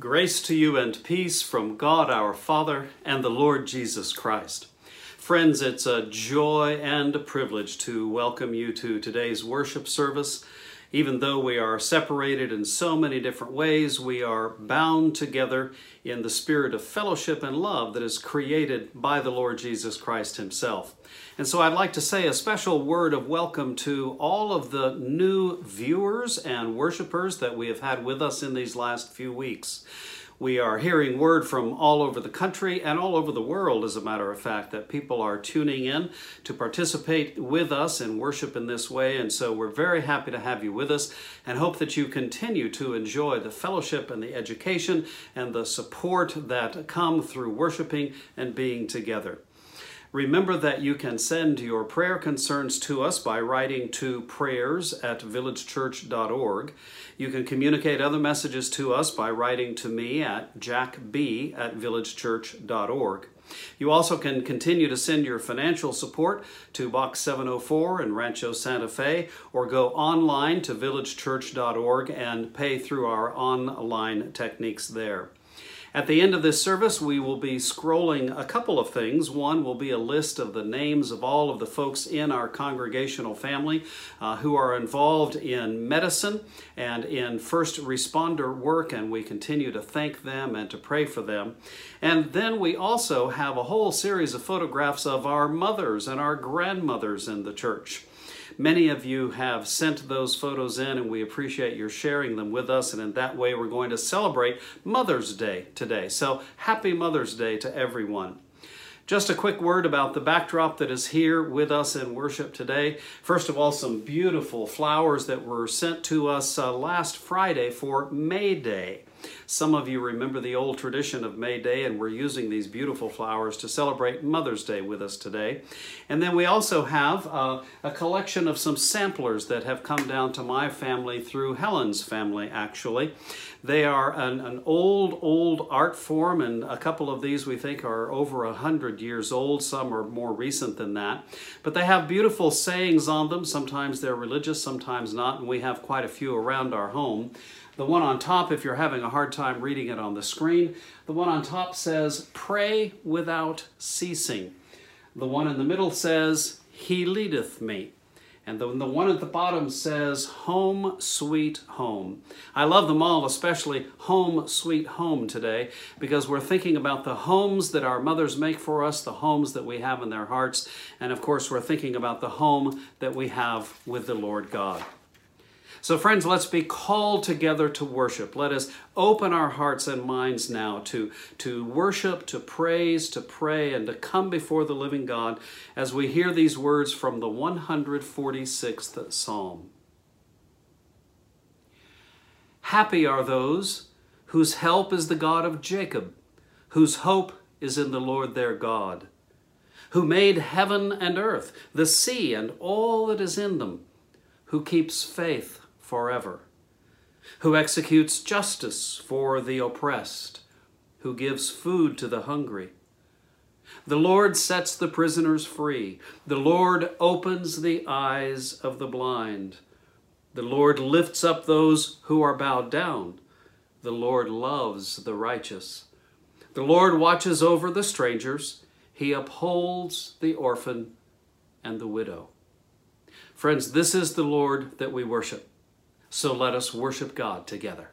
Grace to you and peace from God our Father and the Lord Jesus Christ. Friends, it's a joy and a privilege to welcome you to today's worship service. Even though we are separated in so many different ways, we are bound together in the spirit of fellowship and love that is created by the Lord Jesus Christ Himself. And so I'd like to say a special word of welcome to all of the new viewers and worshipers that we have had with us in these last few weeks. We are hearing word from all over the country and all over the world, as a matter of fact, that people are tuning in to participate with us in worship in this way. And so we're very happy to have you with us and hope that you continue to enjoy the fellowship and the education and the support that come through worshiping and being together. Remember that you can send your prayer concerns to us by writing to prayers at villagechurch.org. You can communicate other messages to us by writing to me at jackb at villagechurch.org. You also can continue to send your financial support to Box 704 in Rancho Santa Fe or go online to villagechurch.org and pay through our online techniques there. At the end of this service, we will be scrolling a couple of things. One will be a list of the names of all of the folks in our congregational family uh, who are involved in medicine and in first responder work, and we continue to thank them and to pray for them. And then we also have a whole series of photographs of our mothers and our grandmothers in the church. Many of you have sent those photos in, and we appreciate your sharing them with us. And in that way, we're going to celebrate Mother's Day today. So, happy Mother's Day to everyone. Just a quick word about the backdrop that is here with us in worship today. First of all, some beautiful flowers that were sent to us uh, last Friday for May Day. Some of you remember the old tradition of May Day, and we're using these beautiful flowers to celebrate Mother's Day with us today. And then we also have uh, a collection of some samplers that have come down to my family through Helen's family, actually. They are an, an old, old art form, and a couple of these we think are over a hundred years old. Some are more recent than that. But they have beautiful sayings on them. Sometimes they're religious, sometimes not, and we have quite a few around our home. The one on top, if you're having a hard time reading it on the screen, the one on top says, Pray without ceasing. The one in the middle says, He leadeth me. And the, the one at the bottom says, Home, sweet home. I love them all, especially Home, sweet home today, because we're thinking about the homes that our mothers make for us, the homes that we have in their hearts, and of course, we're thinking about the home that we have with the Lord God. So, friends, let's be called together to worship. Let us open our hearts and minds now to, to worship, to praise, to pray, and to come before the living God as we hear these words from the 146th Psalm. Happy are those whose help is the God of Jacob, whose hope is in the Lord their God, who made heaven and earth, the sea, and all that is in them, who keeps faith forever, who executes justice for the oppressed, who gives food to the hungry. The Lord sets the prisoners free. The Lord opens the eyes of the blind. The Lord lifts up those who are bowed down. The Lord loves the righteous. The Lord watches over the strangers. He upholds the orphan and the widow. Friends, this is the Lord that we worship. So let us worship God together.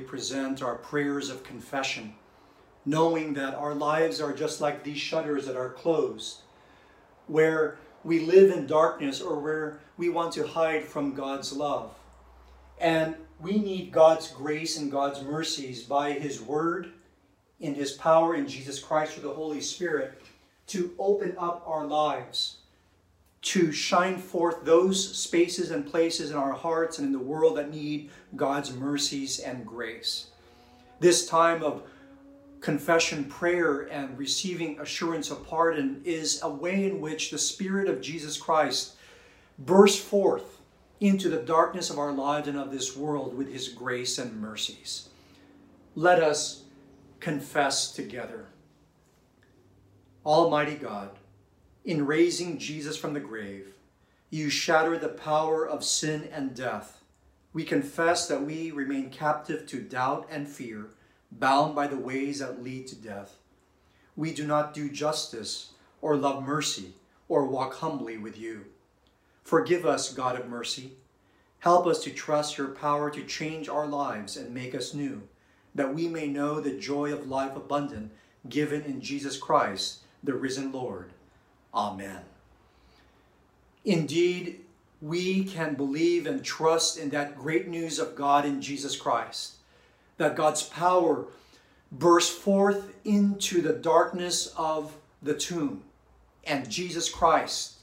Present our prayers of confession, knowing that our lives are just like these shutters that are closed, where we live in darkness or where we want to hide from God's love. And we need God's grace and God's mercies by His Word, in His power, in Jesus Christ through the Holy Spirit, to open up our lives to shine forth those spaces and places in our hearts and in the world that need God's mercies and grace. This time of confession, prayer, and receiving assurance of pardon is a way in which the Spirit of Jesus Christ bursts forth into the darkness of our lives and of this world with His grace and mercies. Let us confess together. Almighty God, in raising Jesus from the grave, you shatter the power of sin and death. We confess that we remain captive to doubt and fear, bound by the ways that lead to death. We do not do justice or love mercy or walk humbly with you. Forgive us, God of mercy. Help us to trust your power to change our lives and make us new, that we may know the joy of life abundant given in Jesus Christ, the risen Lord. Amen. Indeed, we can believe and trust in that great news of God in Jesus Christ, that God's power burst forth into the darkness of the tomb, and Jesus Christ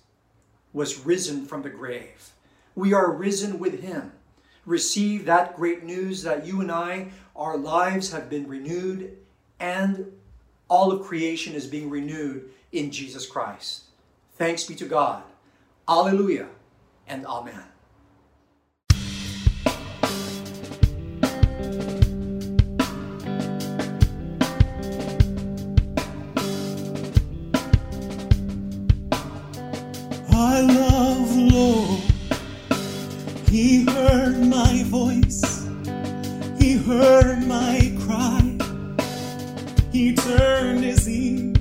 was risen from the grave. We are risen with him. Receive that great news that you and I, our lives have been renewed, and all of creation is being renewed in Jesus Christ. Thanks be to God. Alleluia and Amen. I love Lord. He heard my voice. He heard my cry. He turned his ear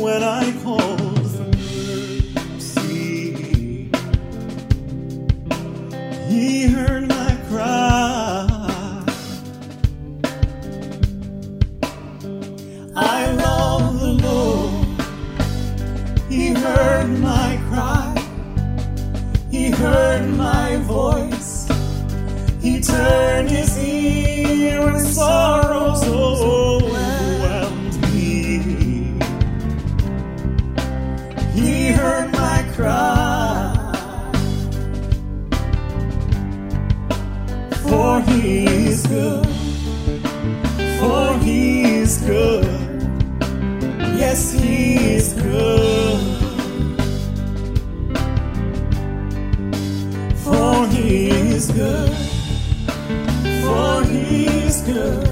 when I called for mercy. He heard my cry. I love the Lord. He heard my cry. He heard my voice. He turned his ear when sorrows overwhelmed For he is good. For he is good. Yes, he is good. For he is good. For he is good.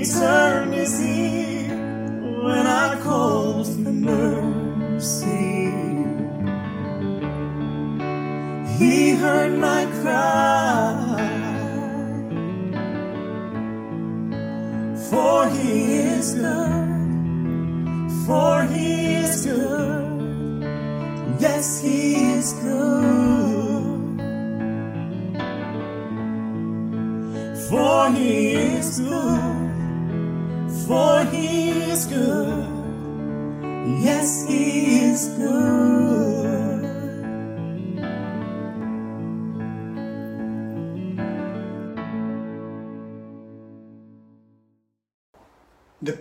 eternity.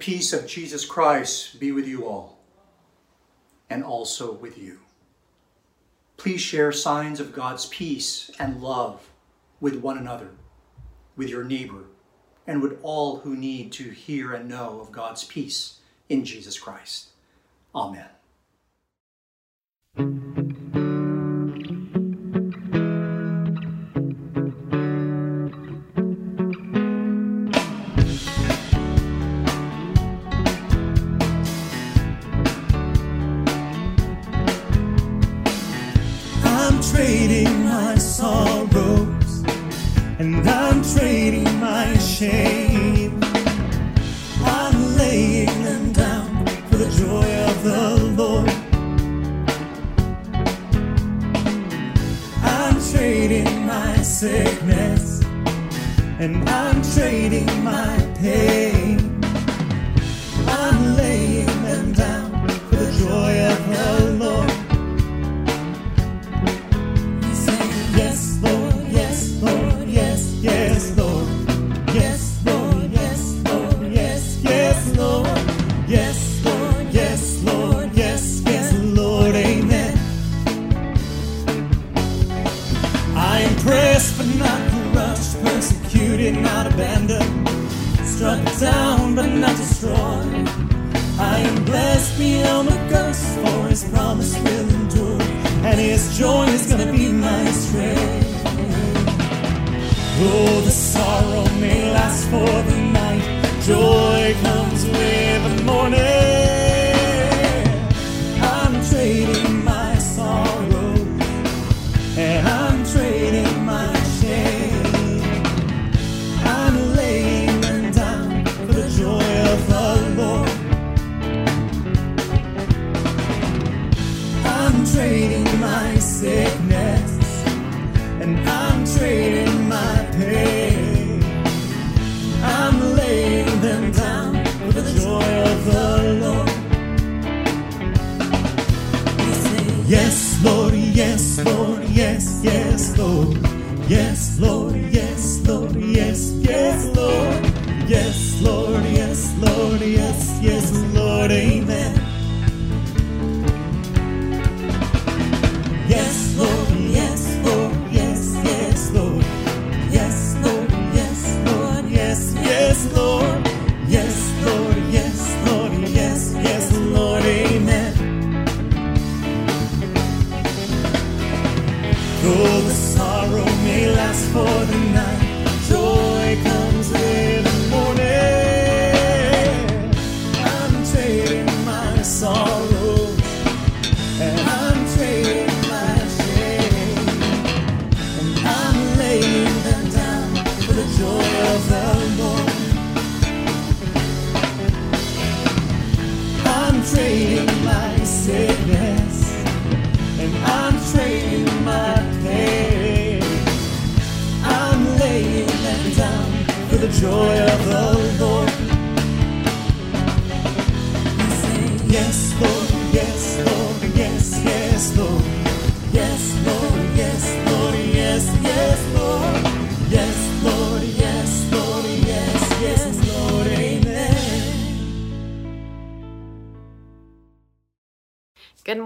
peace of Jesus Christ be with you all and also with you. Please share signs of God's peace and love with one another, with your neighbor, and with all who need to hear and know of God's peace in Jesus Christ. Amen.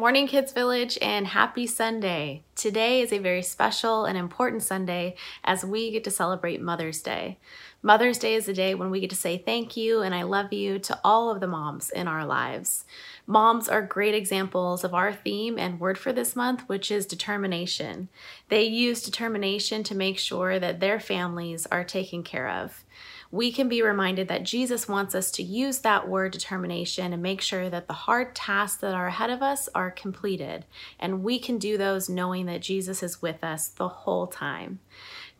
Morning, Kids Village, and happy Sunday. Today is a very special and important Sunday as we get to celebrate Mother's Day. Mother's Day is a day when we get to say thank you and I love you to all of the moms in our lives. Moms are great examples of our theme and word for this month, which is determination. They use determination to make sure that their families are taken care of we can be reminded that Jesus wants us to use that word determination and make sure that the hard tasks that are ahead of us are completed. And we can do those knowing that Jesus is with us the whole time.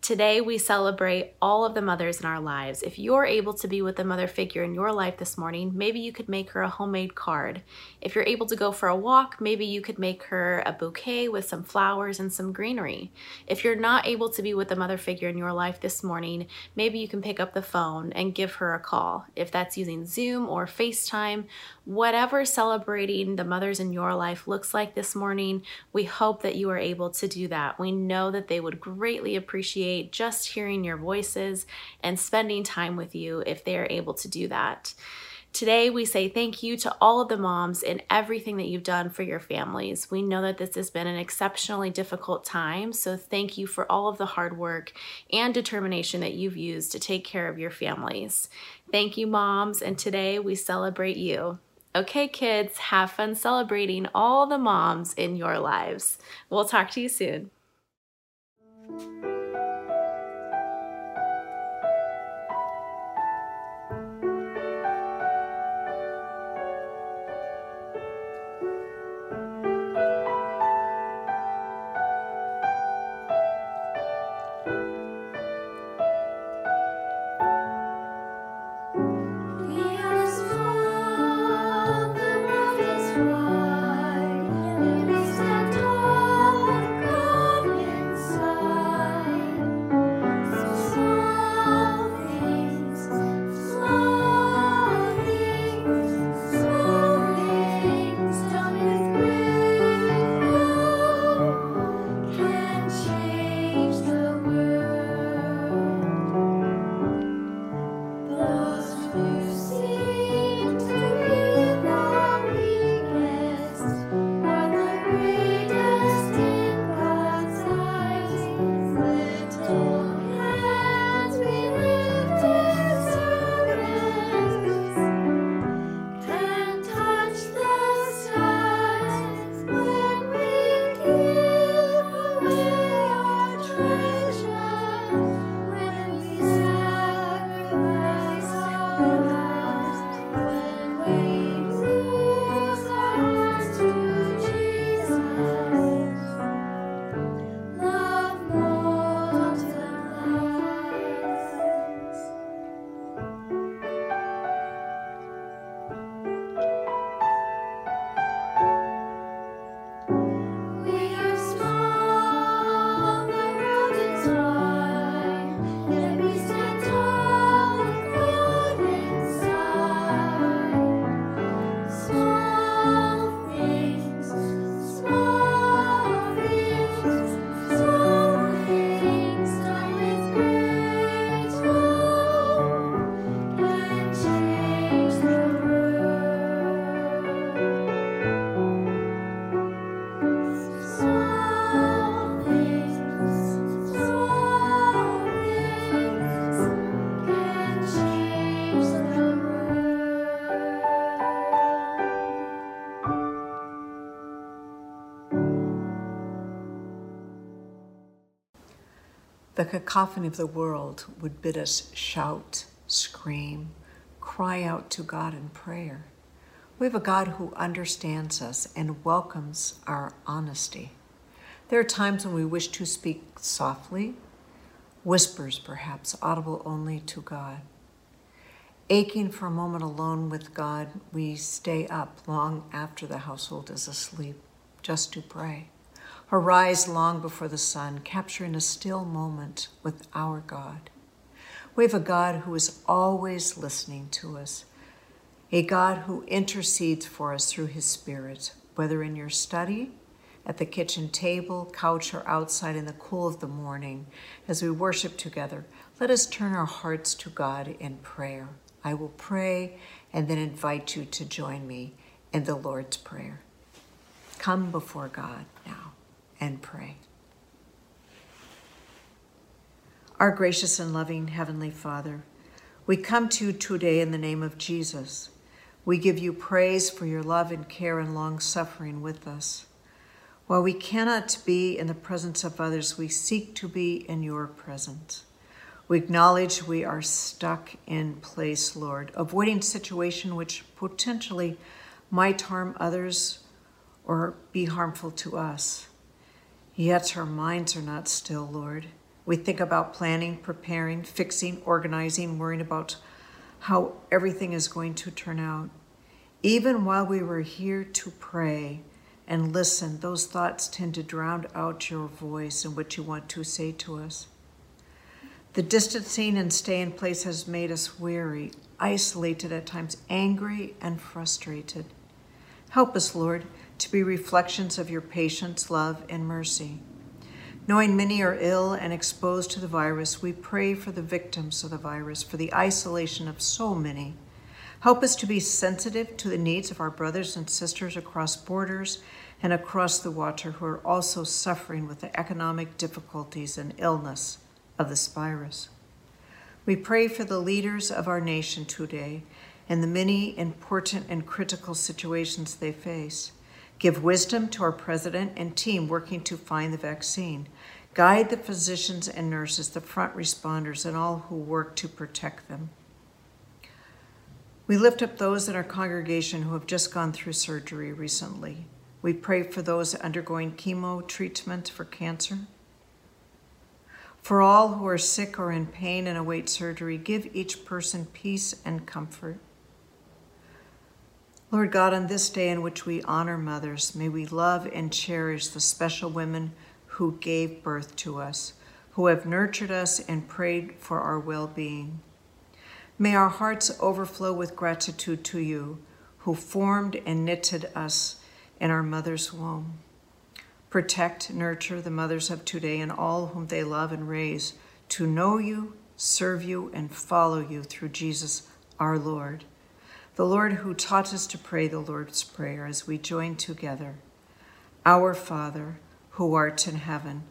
Today, we celebrate all of the mothers in our lives. If you're able to be with a mother figure in your life this morning, maybe you could make her a homemade card. If you're able to go for a walk, maybe you could make her a bouquet with some flowers and some greenery. If you're not able to be with a mother figure in your life this morning, maybe you can pick up the phone and give her a call. If that's using Zoom or FaceTime, whatever celebrating the mothers in your life looks like this morning, we hope that you are able to do that. We know that they would greatly appreciate just hearing your voices and spending time with you if they are able to do that. Today, we say thank you to all of the moms and everything that you've done for your families. We know that this has been an exceptionally difficult time, so thank you for all of the hard work and determination that you've used to take care of your families. Thank you, moms, and today we celebrate you. Okay, kids, have fun celebrating all the moms in your lives. We'll talk to you soon. Cacophony of the world would bid us shout, scream, cry out to God in prayer. We have a God who understands us and welcomes our honesty. There are times when we wish to speak softly, whispers perhaps, audible only to God. Aching for a moment alone with God, we stay up long after the household is asleep just to pray. Arise long before the sun, capturing a still moment with our God. We have a God who is always listening to us, a God who intercedes for us through his Spirit, whether in your study, at the kitchen table, couch, or outside in the cool of the morning. As we worship together, let us turn our hearts to God in prayer. I will pray and then invite you to join me in the Lord's Prayer. Come before God now and pray. Our gracious and loving Heavenly Father, we come to you today in the name of Jesus. We give you praise for your love and care and long suffering with us. While we cannot be in the presence of others, we seek to be in your presence. We acknowledge we are stuck in place, Lord, avoiding situation which potentially might harm others or be harmful to us. Yet our minds are not still, Lord. We think about planning, preparing, fixing, organizing, worrying about how everything is going to turn out. Even while we were here to pray and listen, those thoughts tend to drown out your voice and what you want to say to us. The distancing and stay in place has made us weary, isolated at times, angry, and frustrated. Help us, Lord, to be reflections of your patience, love, and mercy. Knowing many are ill and exposed to the virus, we pray for the victims of the virus, for the isolation of so many. Help us to be sensitive to the needs of our brothers and sisters across borders and across the water who are also suffering with the economic difficulties and illness of this virus. We pray for the leaders of our nation today and the many important and critical situations they face. Give wisdom to our president and team working to find the vaccine. Guide the physicians and nurses, the front responders, and all who work to protect them. We lift up those in our congregation who have just gone through surgery recently. We pray for those undergoing chemo treatment for cancer. For all who are sick or in pain and await surgery, give each person peace and comfort. Lord God, on this day in which we honor mothers, may we love and cherish the special women who gave birth to us, who have nurtured us and prayed for our well being. May our hearts overflow with gratitude to you, who formed and knitted us in our mother's womb. Protect, nurture the mothers of today and all whom they love and raise to know you, serve you, and follow you through Jesus our Lord. The Lord who taught us to pray the Lord's Prayer as we join together. Our Father, who art in heaven,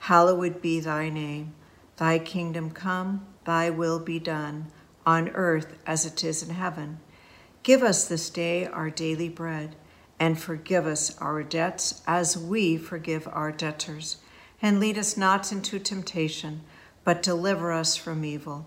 hallowed be thy name. Thy kingdom come, thy will be done, on earth as it is in heaven. Give us this day our daily bread, and forgive us our debts as we forgive our debtors. And lead us not into temptation, but deliver us from evil.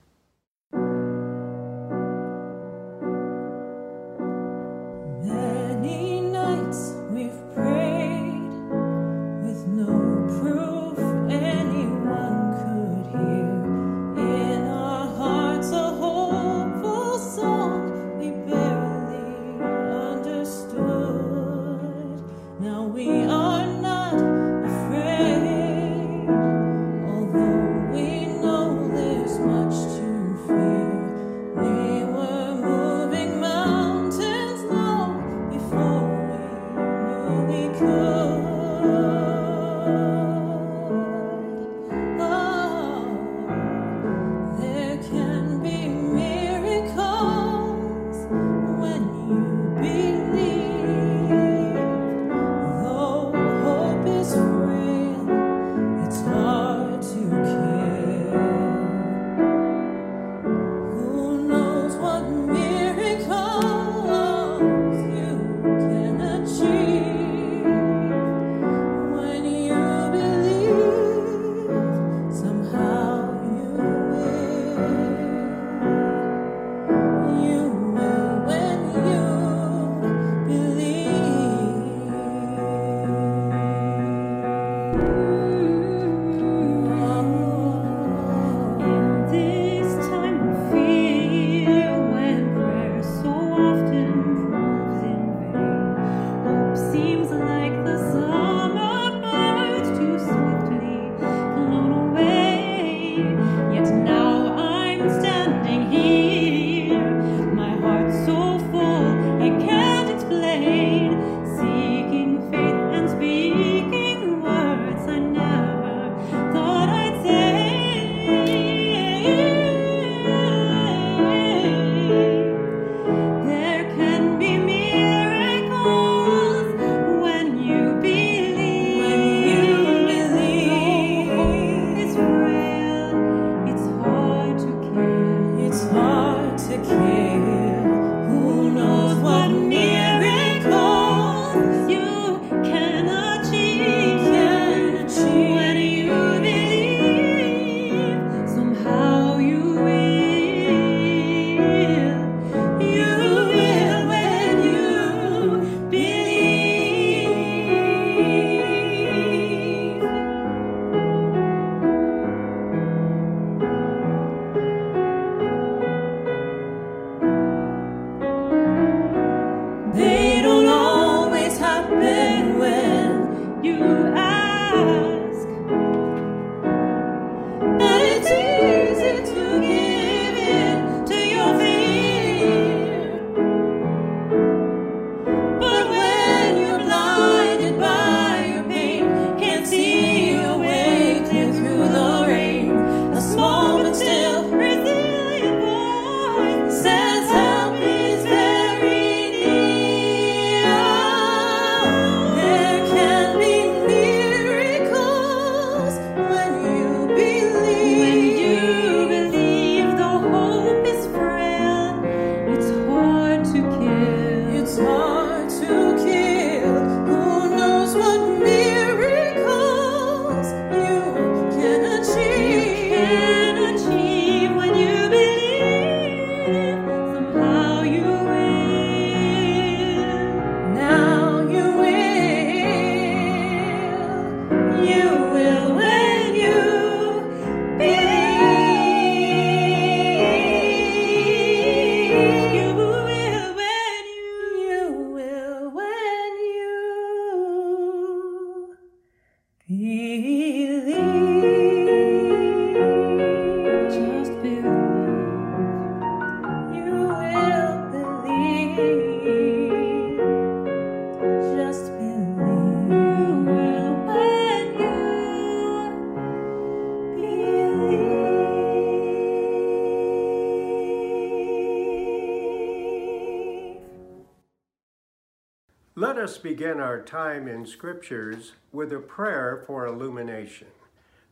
Begin our time in Scriptures with a prayer for illumination.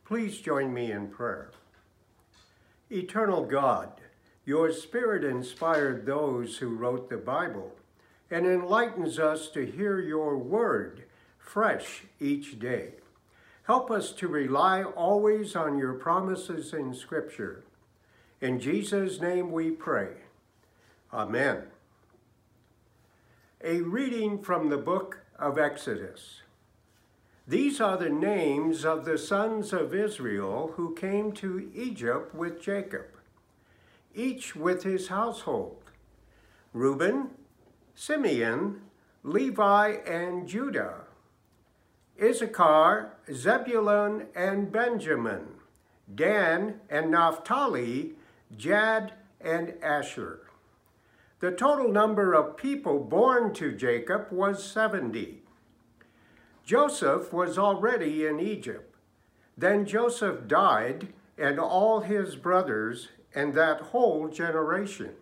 Please join me in prayer. Eternal God, your Spirit inspired those who wrote the Bible and enlightens us to hear your word fresh each day. Help us to rely always on your promises in Scripture. In Jesus' name we pray. Amen. A reading from the book of Exodus. These are the names of the sons of Israel who came to Egypt with Jacob, each with his household Reuben, Simeon, Levi, and Judah, Issachar, Zebulun, and Benjamin, Dan and Naphtali, Gad and Asher. The total number of people born to Jacob was 70. Joseph was already in Egypt. Then Joseph died, and all his brothers, and that whole generation.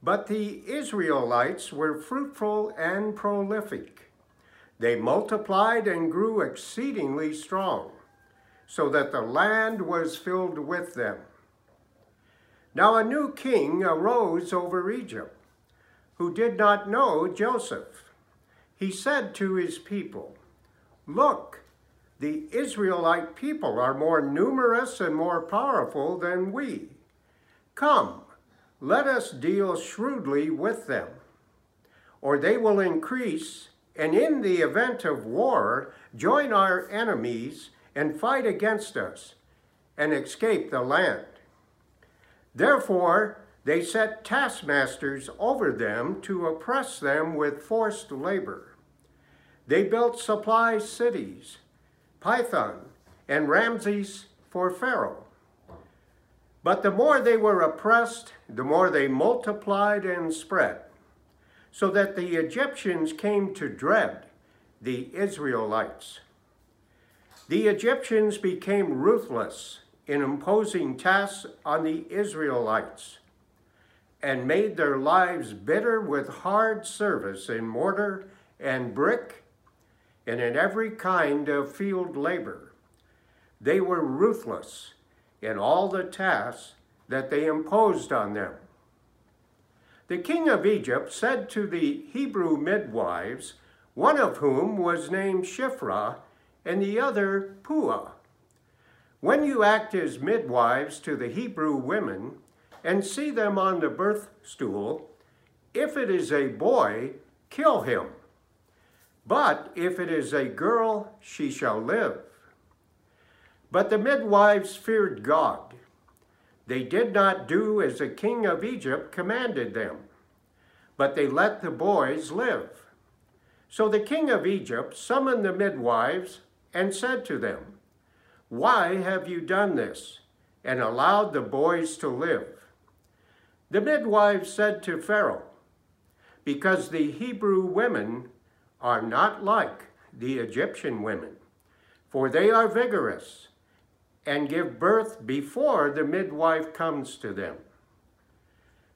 But the Israelites were fruitful and prolific. They multiplied and grew exceedingly strong, so that the land was filled with them. Now a new king arose over Egypt, who did not know Joseph. He said to his people, Look, the Israelite people are more numerous and more powerful than we. Come, let us deal shrewdly with them, or they will increase, and in the event of war, join our enemies and fight against us, and escape the land. Therefore, they set taskmasters over them to oppress them with forced labor. They built supply cities, Pithom and Ramses for Pharaoh. But the more they were oppressed, the more they multiplied and spread, so that the Egyptians came to dread the Israelites. The Egyptians became ruthless in imposing tasks on the Israelites and made their lives bitter with hard service in mortar and brick and in every kind of field labor. They were ruthless in all the tasks that they imposed on them. The king of Egypt said to the Hebrew midwives, one of whom was named Shiphrah and the other Puah, when you act as midwives to the Hebrew women and see them on the birth stool, if it is a boy, kill him. But if it is a girl, she shall live. But the midwives feared God. They did not do as the king of Egypt commanded them, but they let the boys live. So the king of Egypt summoned the midwives and said to them, Why have you done this and allowed the boys to live? The midwives said to Pharaoh, Because the Hebrew women are not like the Egyptian women, for they are vigorous and give birth before the midwife comes to them.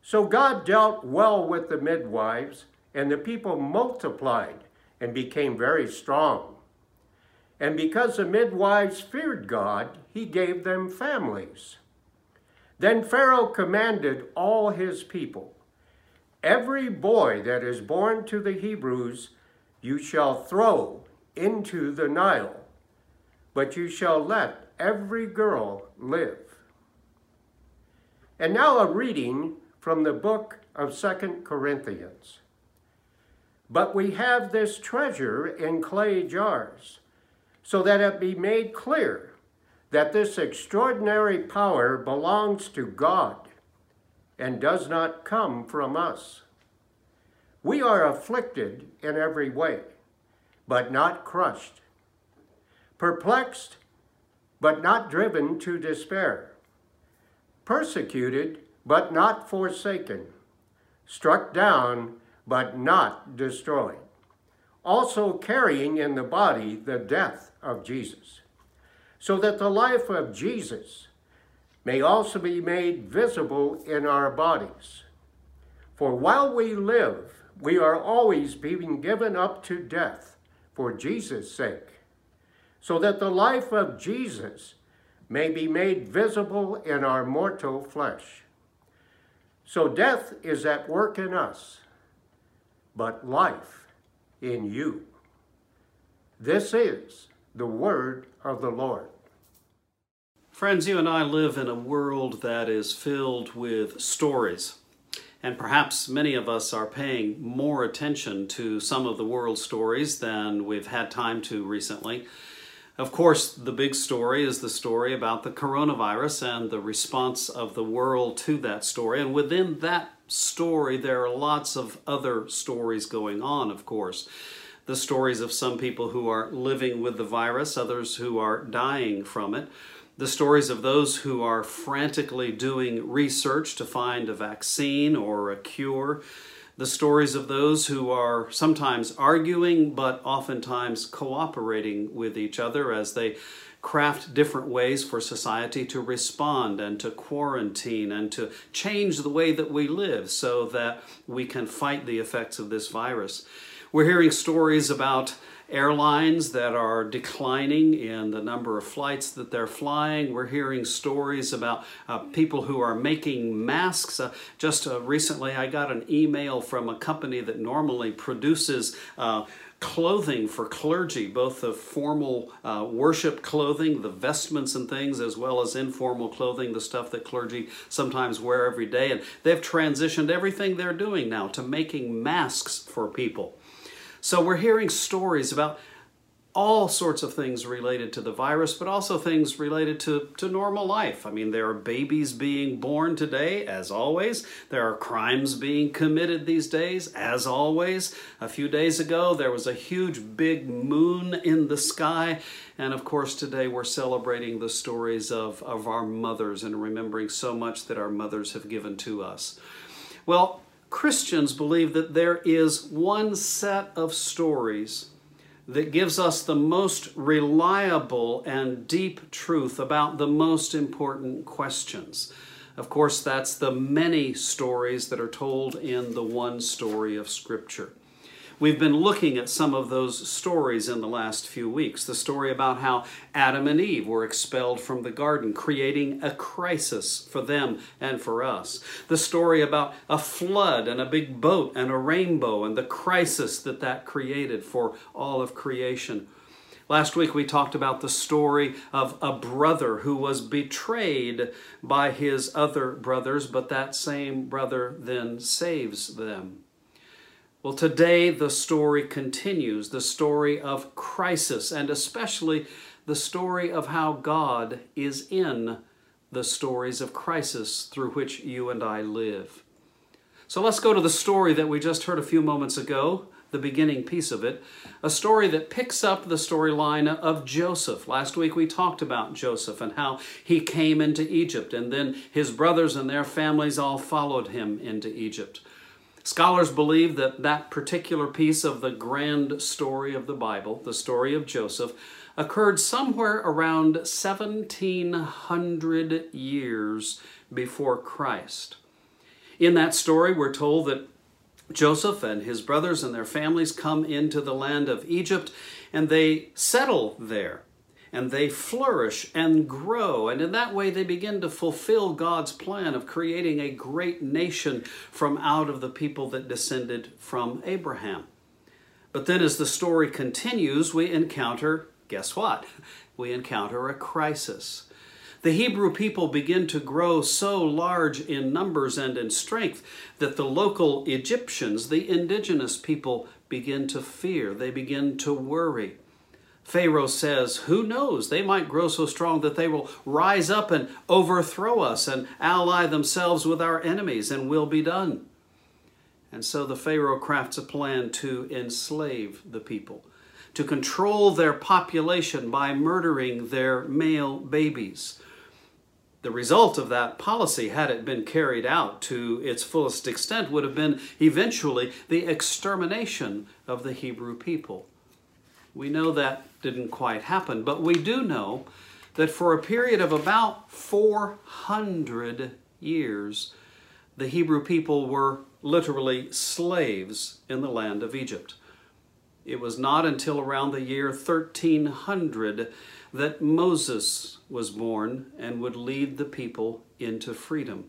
So God dealt well with the midwives, and the people multiplied and became very strong. And because the midwives feared God, he gave them families. Then Pharaoh commanded all his people, Every boy that is born to the Hebrews you shall throw into the Nile, but you shall let every girl live. And now a reading from the book of Second Corinthians. But we have this treasure in clay jars, so that it be made clear that this extraordinary power belongs to God and does not come from us. We are afflicted in every way, but not crushed, perplexed, but not driven to despair, persecuted, but not forsaken, struck down, but not destroyed, also carrying in the body the death of Jesus, so that the life of Jesus may also be made visible in our bodies. For while we live, we are always being given up to death for Jesus' sake, so that the life of Jesus may be made visible in our mortal flesh. So death is at work in us, but life in you. This is the word of the Lord. Friends, you and I live in a world that is filled with stories. And perhaps many of us are paying more attention to some of the world stories than we've had time to recently. Of course, the big story is the story about the coronavirus and the response of the world to that story. And within that story, there are lots of other stories going on, of course. The stories of some people who are living with the virus, others who are dying from it the stories of those who are frantically doing research to find a vaccine or a cure, the stories of those who are sometimes arguing but oftentimes cooperating with each other as they craft different ways for society to respond and to quarantine and to change the way that we live so that we can fight the effects of this virus. We're hearing stories about airlines that are declining in the number of flights that they're flying. We're hearing stories about uh, people who are making masks. Uh, just uh, recently, I got an email from a company that normally produces uh, clothing for clergy, both the formal uh, worship clothing, the vestments and things, as well as informal clothing, the stuff that clergy sometimes wear every day. And they've transitioned everything they're doing now to making masks for people. So we're hearing stories about all sorts of things related to the virus, but also things related to, to normal life. I mean, there are babies being born today, as always. There are crimes being committed these days, as always. A few days ago, there was a huge big moon in the sky. And of course, today we're celebrating the stories of, of our mothers and remembering so much that our mothers have given to us. Well, Christians believe that there is one set of stories that gives us the most reliable and deep truth about the most important questions. Of course, that's the many stories that are told in the one story of Scripture. We've been looking at some of those stories in the last few weeks. The story about how Adam and Eve were expelled from the garden, creating a crisis for them and for us. The story about a flood and a big boat and a rainbow and the crisis that that created for all of creation. Last week we talked about the story of a brother who was betrayed by his other brothers, but that same brother then saves them. Well, today the story continues the story of crisis, and especially the story of how God is in the stories of crisis through which you and I live. So let's go to the story that we just heard a few moments ago, the beginning piece of it, a story that picks up the storyline of Joseph. Last week we talked about Joseph and how he came into Egypt, and then his brothers and their families all followed him into Egypt. Scholars believe that that particular piece of the grand story of the Bible, the story of Joseph, occurred somewhere around 1700 years before Christ. In that story, we're told that Joseph and his brothers and their families come into the land of Egypt and they settle there and they flourish and grow. And in that way, they begin to fulfill God's plan of creating a great nation from out of the people that descended from Abraham. But then, as the story continues, we encounter guess what? We encounter a crisis. The Hebrew people begin to grow so large in numbers and in strength that the local Egyptians, the indigenous people, begin to fear. They begin to worry. Pharaoh says, Who knows? They might grow so strong that they will rise up and overthrow us and ally themselves with our enemies, and will be done. And so the Pharaoh crafts a plan to enslave the people, to control their population by murdering their male babies. The result of that policy, had it been carried out to its fullest extent, would have been eventually the extermination of the Hebrew people. We know that didn't quite happen, but we do know that for a period of about 400 years, the Hebrew people were literally slaves in the land of Egypt. It was not until around the year 1300 that Moses was born and would lead the people into freedom.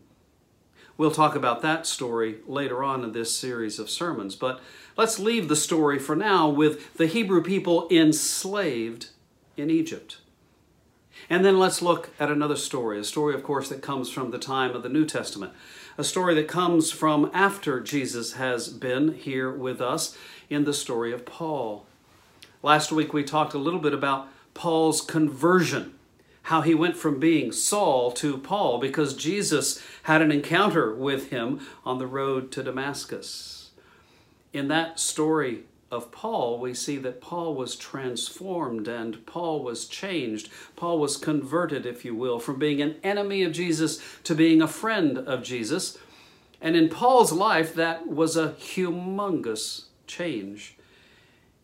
We'll talk about that story later on in this series of sermons, but let's leave the story for now with the Hebrew people enslaved in Egypt. And then let's look at another story, a story, of course, that comes from the time of the New Testament, a story that comes from after Jesus has been here with us in the story of Paul. Last week we talked a little bit about Paul's conversion, how he went from being Saul to Paul because Jesus had an encounter with him on the road to Damascus. In that story of Paul, we see that Paul was transformed and Paul was changed. Paul was converted, if you will, from being an enemy of Jesus to being a friend of Jesus. And in Paul's life, that was a humongous change.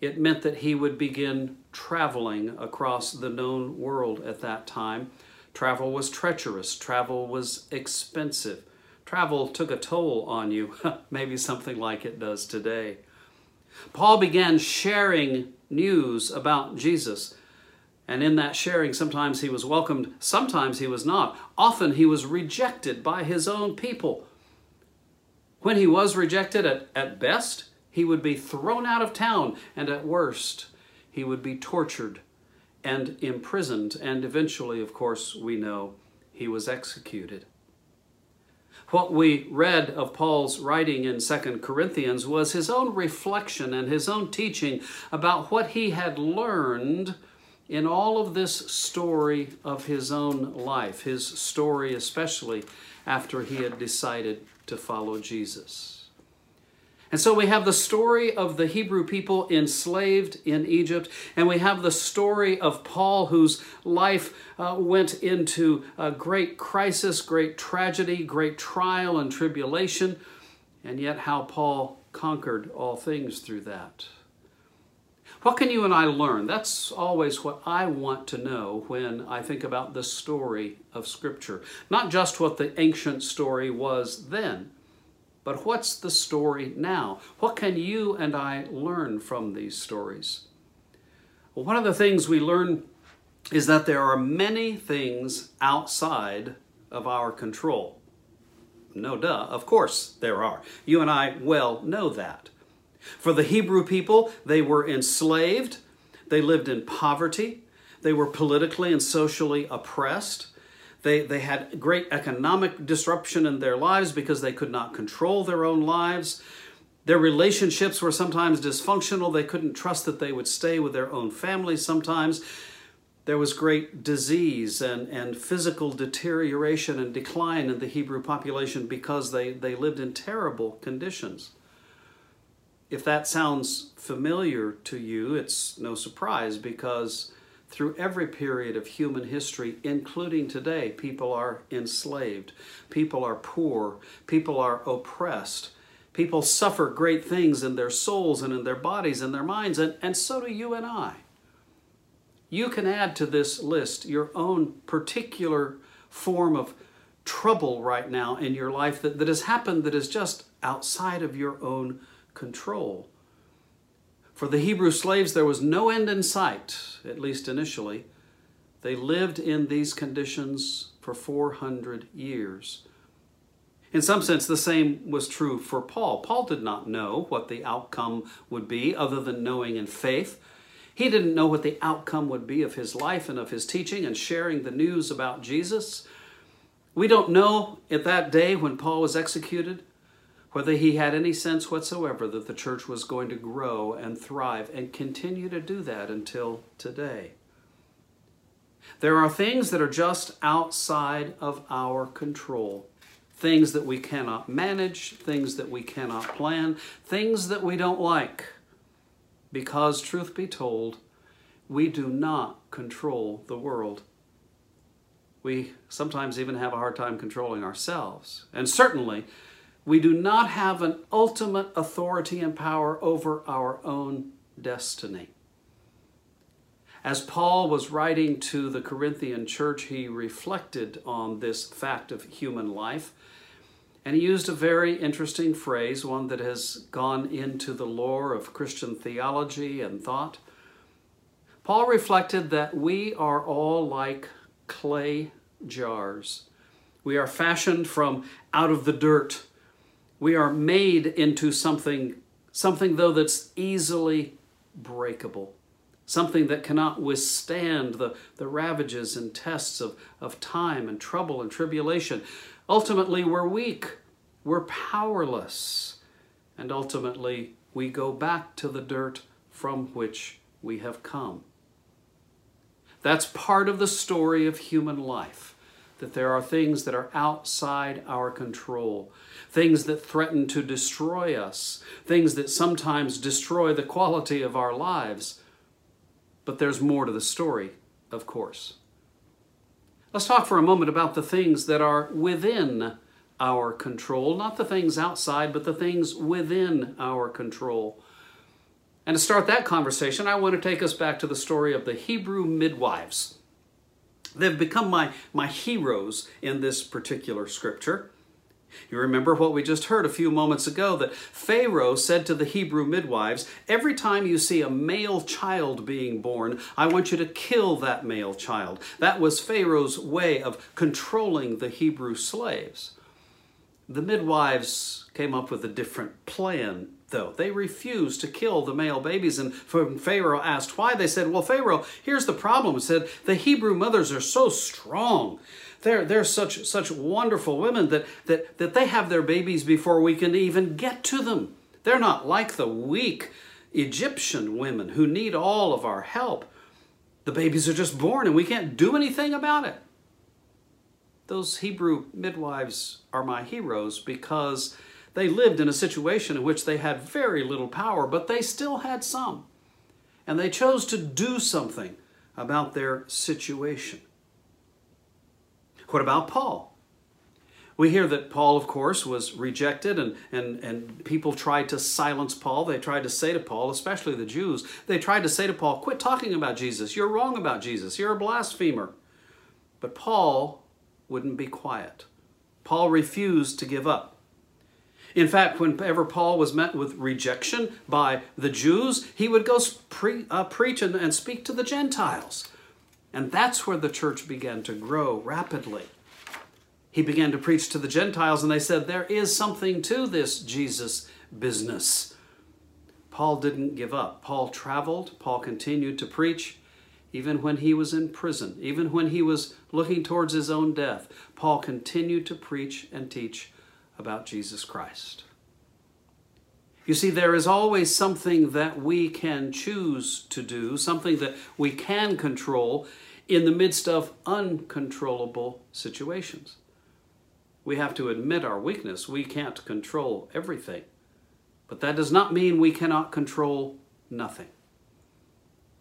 It meant that he would begin traveling across the known world at that time. Travel was treacherous, travel was expensive. Travel took a toll on you, maybe something like it does today. Paul began sharing news about Jesus. And in that sharing, sometimes he was welcomed, sometimes he was not. Often he was rejected by his own people. When he was rejected, at, at best, he would be thrown out of town, and at worst, he would be tortured and imprisoned, and eventually, of course, we know he was executed. What we read of Paul's writing in 2 Corinthians was his own reflection and his own teaching about what he had learned in all of this story of his own life, his story especially after he had decided to follow Jesus. And so we have the story of the Hebrew people enslaved in Egypt, and we have the story of Paul, whose life uh, went into a great crisis, great tragedy, great trial and tribulation, and yet how Paul conquered all things through that. What can you and I learn? That's always what I want to know when I think about the story of Scripture. Not just what the ancient story was then, but what's the story now? What can you and I learn from these stories? Well, one of the things we learn is that there are many things outside of our control. No duh, of course there are. You and I well know that. For the Hebrew people, they were enslaved, they lived in poverty, they were politically and socially oppressed. They, they had great economic disruption in their lives because they could not control their own lives. Their relationships were sometimes dysfunctional. They couldn't trust that they would stay with their own families sometimes. There was great disease and, and physical deterioration and decline in the Hebrew population because they, they lived in terrible conditions. If that sounds familiar to you, it's no surprise because through every period of human history, including today, people are enslaved, people are poor, people are oppressed, people suffer great things in their souls and in their bodies and their minds, and, and so do you and I. You can add to this list your own particular form of trouble right now in your life that, that has happened that is just outside of your own control. For the Hebrew slaves, there was no end in sight, at least initially. They lived in these conditions for 400 years. In some sense, the same was true for Paul. Paul did not know what the outcome would be other than knowing in faith. He didn't know what the outcome would be of his life and of his teaching and sharing the news about Jesus. We don't know at that day when Paul was executed whether he had any sense whatsoever that the church was going to grow and thrive and continue to do that until today. There are things that are just outside of our control. Things that we cannot manage, things that we cannot plan, things that we don't like. because, truth be told, we do not control the world. We sometimes even have a hard time controlling ourselves. And certainly, we do not have an ultimate authority and power over our own destiny. As Paul was writing to the Corinthian church, he reflected on this fact of human life. And he used a very interesting phrase, one that has gone into the lore of Christian theology and thought. Paul reflected that we are all like clay jars. We are fashioned from out of the dirt. We are made into something, something though that's easily breakable, something that cannot withstand the, the ravages and tests of, of time and trouble and tribulation. Ultimately, we're weak, we're powerless, and ultimately, we go back to the dirt from which we have come. That's part of the story of human life, that there are things that are outside our control, things that threaten to destroy us, things that sometimes destroy the quality of our lives. But there's more to the story, of course. Let's talk for a moment about the things that are within our control, not the things outside, but the things within our control. And to start that conversation, I want to take us back to the story of the Hebrew midwives. They've become my, my heroes in this particular scripture. You remember what we just heard a few moments ago that Pharaoh said to the Hebrew midwives, Every time you see a male child being born, I want you to kill that male child. That was Pharaoh's way of controlling the Hebrew slaves. The midwives came up with a different plan, though. They refused to kill the male babies, and when Pharaoh asked why, they said, Well, Pharaoh, here's the problem. It said, The Hebrew mothers are so strong. They're, they're such, such wonderful women that, that, that they have their babies before we can even get to them. They're not like the weak Egyptian women who need all of our help. The babies are just born and we can't do anything about it. Those Hebrew midwives are my heroes because they lived in a situation in which they had very little power, but they still had some. And they chose to do something about their situation. What about Paul? We hear that Paul, of course, was rejected and, and, and people tried to silence Paul. They tried to say to Paul, especially the Jews, they tried to say to Paul, quit talking about Jesus. You're wrong about Jesus. You're a blasphemer. But Paul wouldn't be quiet. Paul refused to give up. In fact, whenever Paul was met with rejection by the Jews, he would go pre, uh, preach and, and speak to the Gentiles. And that's where the church began to grow rapidly. He began to preach to the Gentiles, and they said, There is something to this Jesus business. Paul didn't give up. Paul traveled, Paul continued to preach, even when he was in prison, even when he was looking towards his own death. Paul continued to preach and teach about Jesus Christ. You see, there is always something that we can choose to do, something that we can control in the midst of uncontrollable situations. We have to admit our weakness. We can't control everything. But that does not mean we cannot control nothing.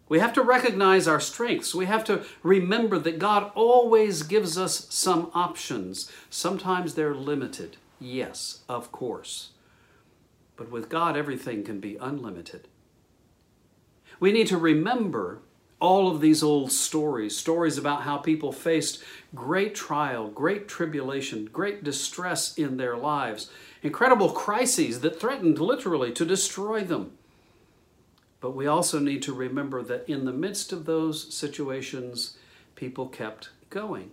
We have to recognize our strengths. We have to remember that God always gives us some options. Sometimes they're limited. Yes, of course. But with God, everything can be unlimited. We need to remember all of these old stories stories about how people faced great trial, great tribulation, great distress in their lives, incredible crises that threatened literally to destroy them. But we also need to remember that in the midst of those situations, people kept going.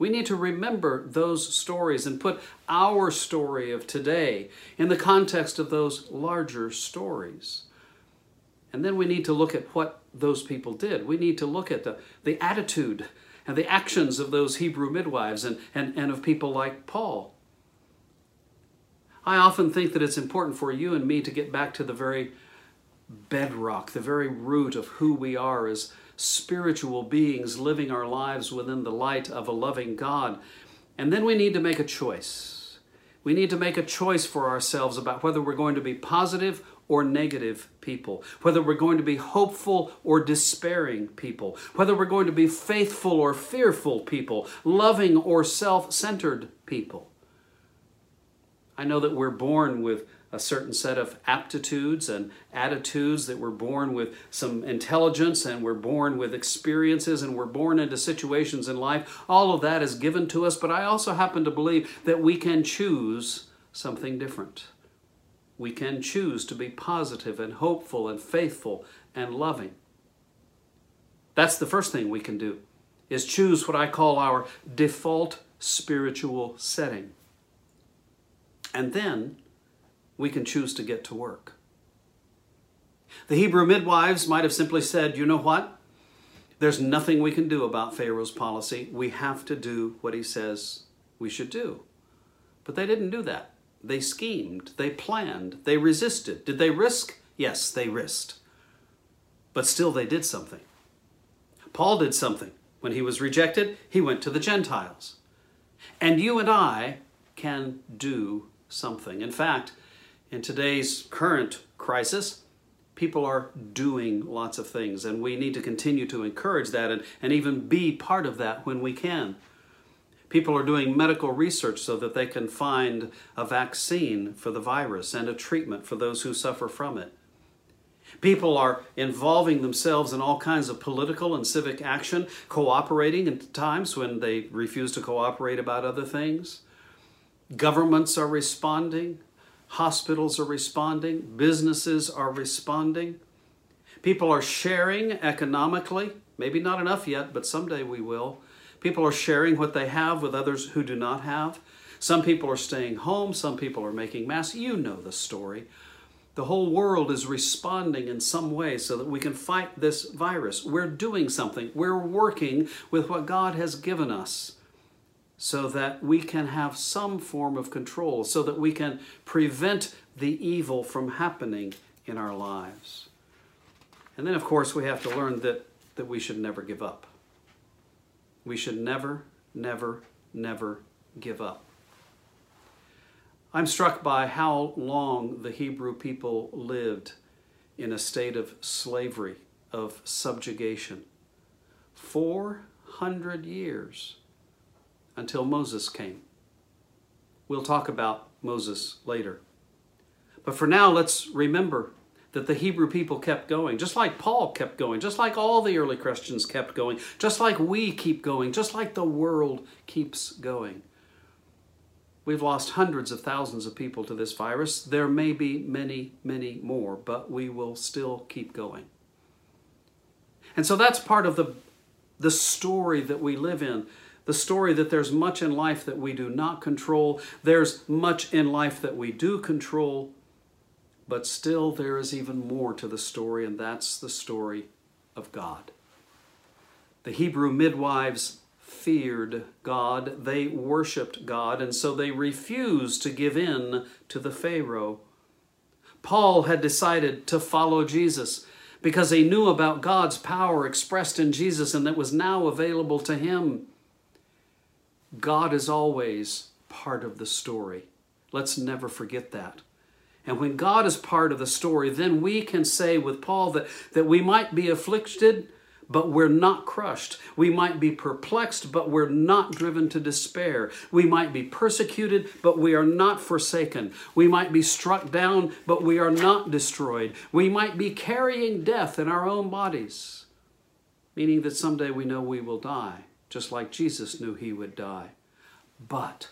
We need to remember those stories and put our story of today in the context of those larger stories. And then we need to look at what those people did. We need to look at the, the attitude and the actions of those Hebrew midwives and, and, and of people like Paul. I often think that it's important for you and me to get back to the very bedrock, the very root of who we are as spiritual beings living our lives within the light of a loving God. And then we need to make a choice. We need to make a choice for ourselves about whether we're going to be positive or negative people, whether we're going to be hopeful or despairing people, whether we're going to be faithful or fearful people, loving or self centered people. I know that we're born with a certain set of aptitudes and attitudes, that we're born with some intelligence and we're born with experiences and we're born into situations in life. All of that is given to us, but I also happen to believe that we can choose something different. We can choose to be positive and hopeful and faithful and loving. That's the first thing we can do is choose what I call our default spiritual setting. And then we can choose to get to work. The Hebrew midwives might have simply said, you know what? There's nothing we can do about Pharaoh's policy. We have to do what he says we should do. But they didn't do that. They schemed, they planned, they resisted. Did they risk? Yes, they risked. But still, they did something. Paul did something. When he was rejected, he went to the Gentiles. And you and I can do something. In fact, in today's current crisis, people are doing lots of things, and we need to continue to encourage that and, and even be part of that when we can. People are doing medical research so that they can find a vaccine for the virus and a treatment for those who suffer from it. People are involving themselves in all kinds of political and civic action, cooperating at times when they refuse to cooperate about other things. Governments are responding, hospitals are responding, businesses are responding. People are sharing economically, maybe not enough yet, but someday we will. People are sharing what they have with others who do not have. Some people are staying home, some people are making masks. You know the story. The whole world is responding in some way so that we can fight this virus. We're doing something. We're working with what God has given us so that we can have some form of control, so that we can prevent the evil from happening in our lives. And then, of course, we have to learn that, that we should never give up. We should never, never, never give up. I'm struck by how long the Hebrew people lived in a state of slavery, of subjugation. 400 years until Moses came. We'll talk about Moses later. But for now, let's remember that the Hebrew people kept going, just like Paul kept going, just like all the early Christians kept going, just like we keep going, just like the world keeps going. We've lost hundreds of thousands of people to this virus. There may be many, many more, but we will still keep going. And so that's part of the, the story that we live in. The story that there's much in life that we do not control, there's much in life that we do control, but still there is even more to the story, and that's the story of God. The Hebrew midwives feared God, they worshiped God, and so they refused to give in to the Pharaoh. Paul had decided to follow Jesus because he knew about God's power expressed in Jesus and that was now available to him. God is always part of the story. Let's never forget that. And when God is part of the story, then we can say with Paul that, that we might be afflicted, but we're not crushed. We might be perplexed, but we're not driven to despair. We might be persecuted, but we are not forsaken. We might be struck down, but we are not destroyed. We might be carrying death in our own bodies, meaning that someday we know we will die, just like Jesus knew he would die. But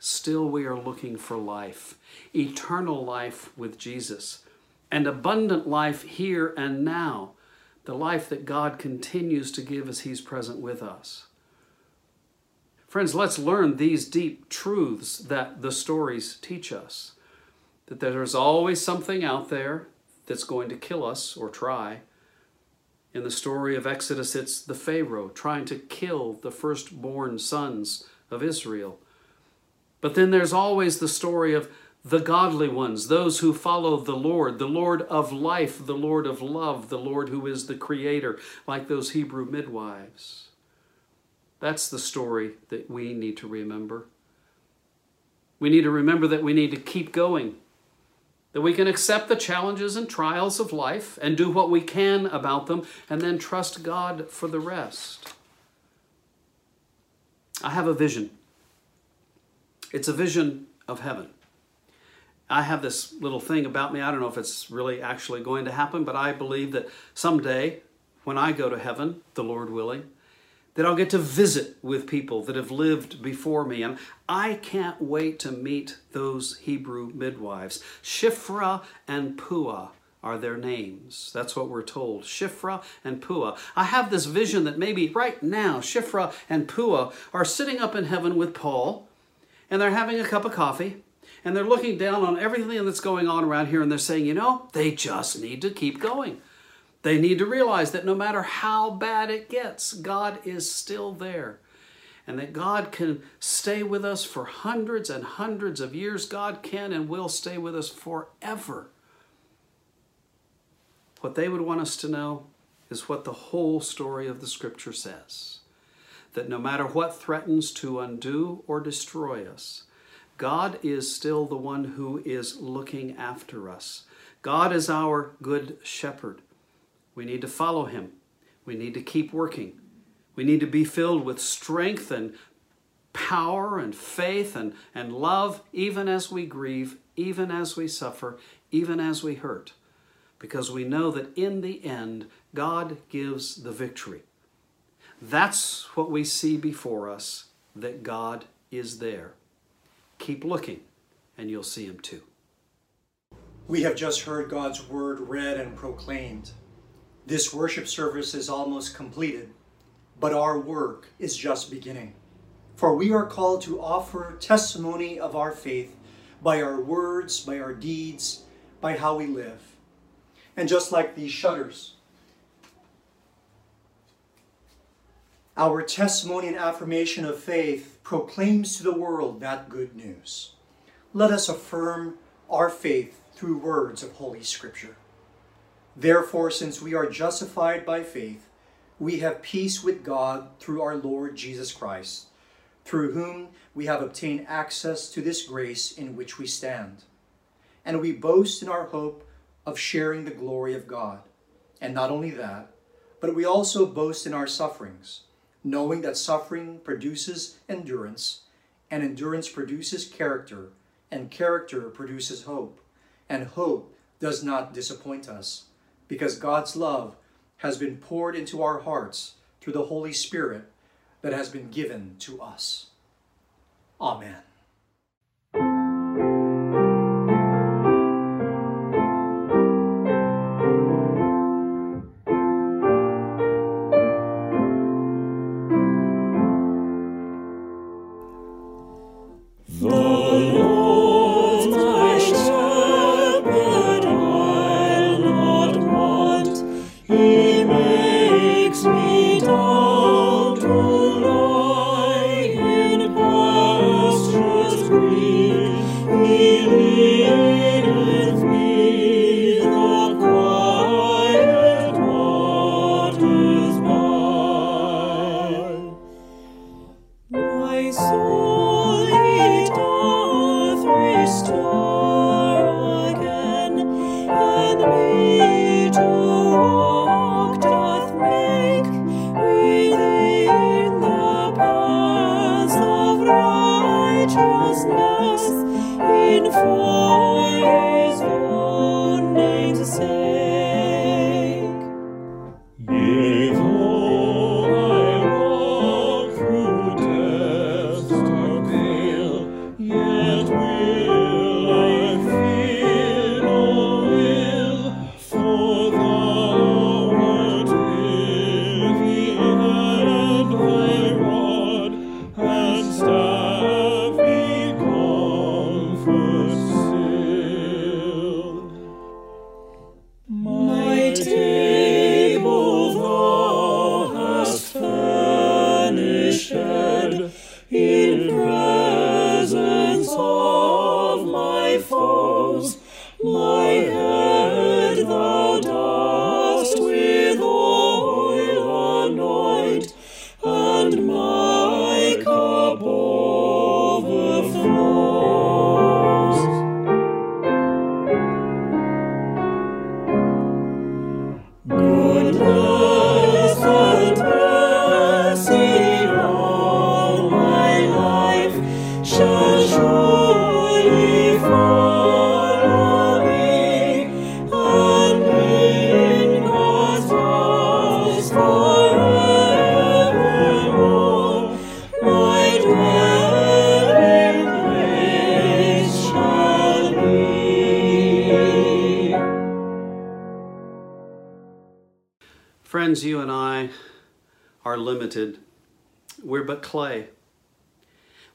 still we are looking for life, eternal life with Jesus, and abundant life here and now, the life that God continues to give as He's present with us. Friends, let's learn these deep truths that the stories teach us. That there's always something out there that's going to kill us or try. In the story of Exodus, it's the Pharaoh trying to kill the firstborn sons of Israel. But then there's always the story of the godly ones, those who follow the Lord, the Lord of life, the Lord of love, the Lord who is the creator, like those Hebrew midwives. That's the story that we need to remember. We need to remember that we need to keep going. That we can accept the challenges and trials of life and do what we can about them and then trust God for the rest. I have a vision. It's a vision of heaven. I have this little thing about me. I don't know if it's really actually going to happen, but I believe that someday, when I go to heaven, the Lord willing, that I'll get to visit with people that have lived before me. And I can't wait to meet those Hebrew midwives. Shiphrah and Puah are their names. That's what we're told. Shiphrah and Puah. I have this vision that maybe right now, Shiphrah and Puah are sitting up in heaven with Paul, and they're having a cup of coffee, and they're looking down on everything that's going on around here, and they're saying, you know, they just need to keep going. They need to realize that no matter how bad it gets, God is still there. And that God can stay with us for hundreds and hundreds of years. God can and will stay with us forever. What they would want us to know is what the whole story of the scripture says that no matter what threatens to undo or destroy us, God is still the one who is looking after us. God is our good shepherd. We need to follow him. We need to keep working. We need to be filled with strength and power and faith and, and love, even as we grieve, even as we suffer, even as we hurt. Because we know that in the end, God gives the victory. That's what we see before us, that God is there. Keep looking, and you'll see him too. We have just heard God's word read and proclaimed. This worship service is almost completed, but our work is just beginning. For we are called to offer testimony of our faith by our words, by our deeds, by how we live. And just like these shutters, our testimony and affirmation of faith proclaims to the world that good news. Let us affirm our faith through words of Holy Scripture. Therefore, since we are justified by faith, we have peace with God through our Lord Jesus Christ, through whom we have obtained access to this grace in which we stand. And we boast in our hope of sharing the glory of God. And not only that, but we also boast in our sufferings, knowing that suffering produces endurance, and endurance produces character, and character produces hope, and hope does not disappoint us because God's love has been poured into our hearts through the Holy Spirit that has been given to us. Amen.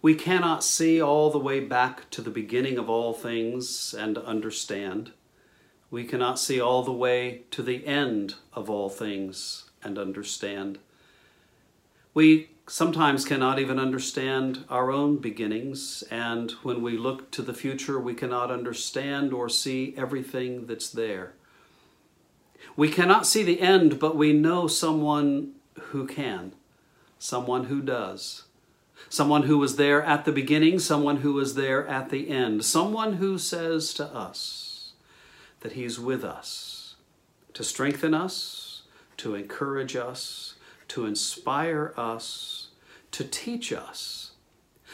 We cannot see all the way back to the beginning of all things and understand. We cannot see all the way to the end of all things and understand. We sometimes cannot even understand our own beginnings, and when we look to the future, we cannot understand or see everything that's there. We cannot see the end, but we know someone who can, someone who does, someone who was there at the beginning, someone who was there at the end, someone who says to us that He's with us to strengthen us, to encourage us, to inspire us, to teach us,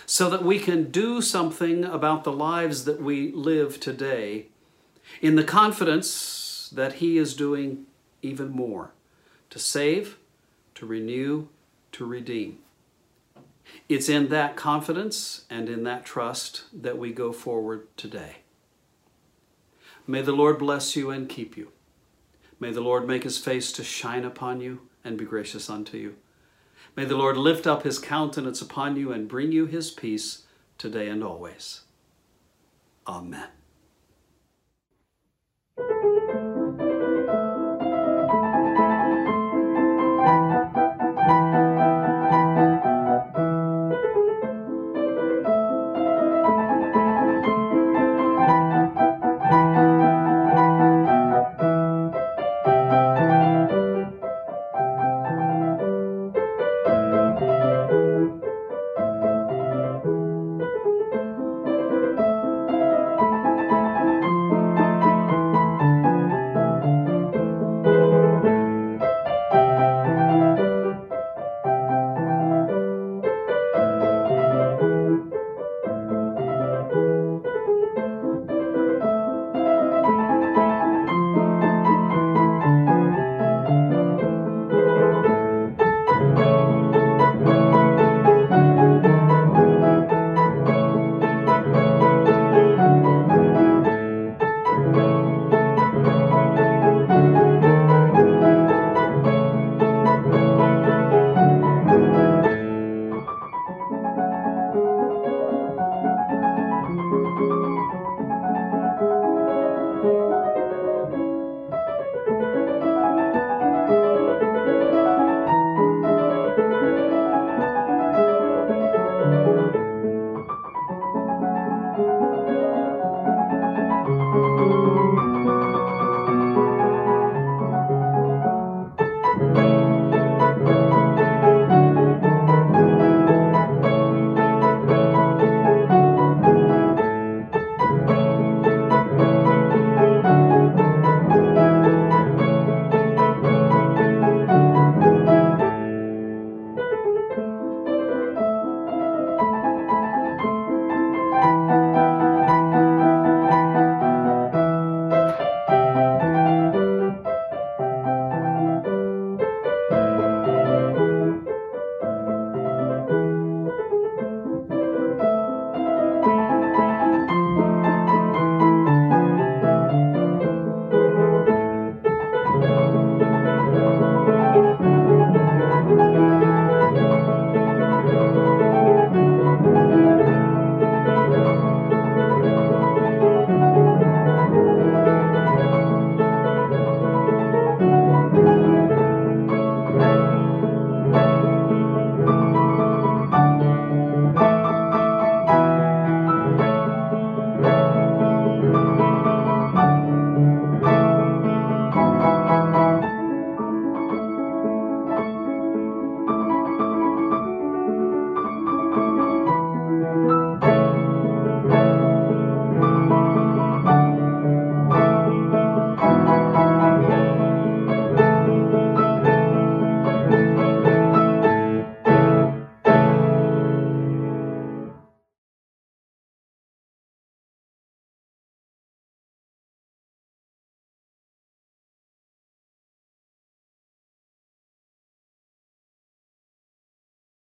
so that we can do something about the lives that we live today in the confidence that He is doing even more to save, to renew, to redeem. It's in that confidence and in that trust that we go forward today. May the Lord bless you and keep you. May the Lord make his face to shine upon you and be gracious unto you. May the Lord lift up his countenance upon you and bring you his peace today and always. Amen.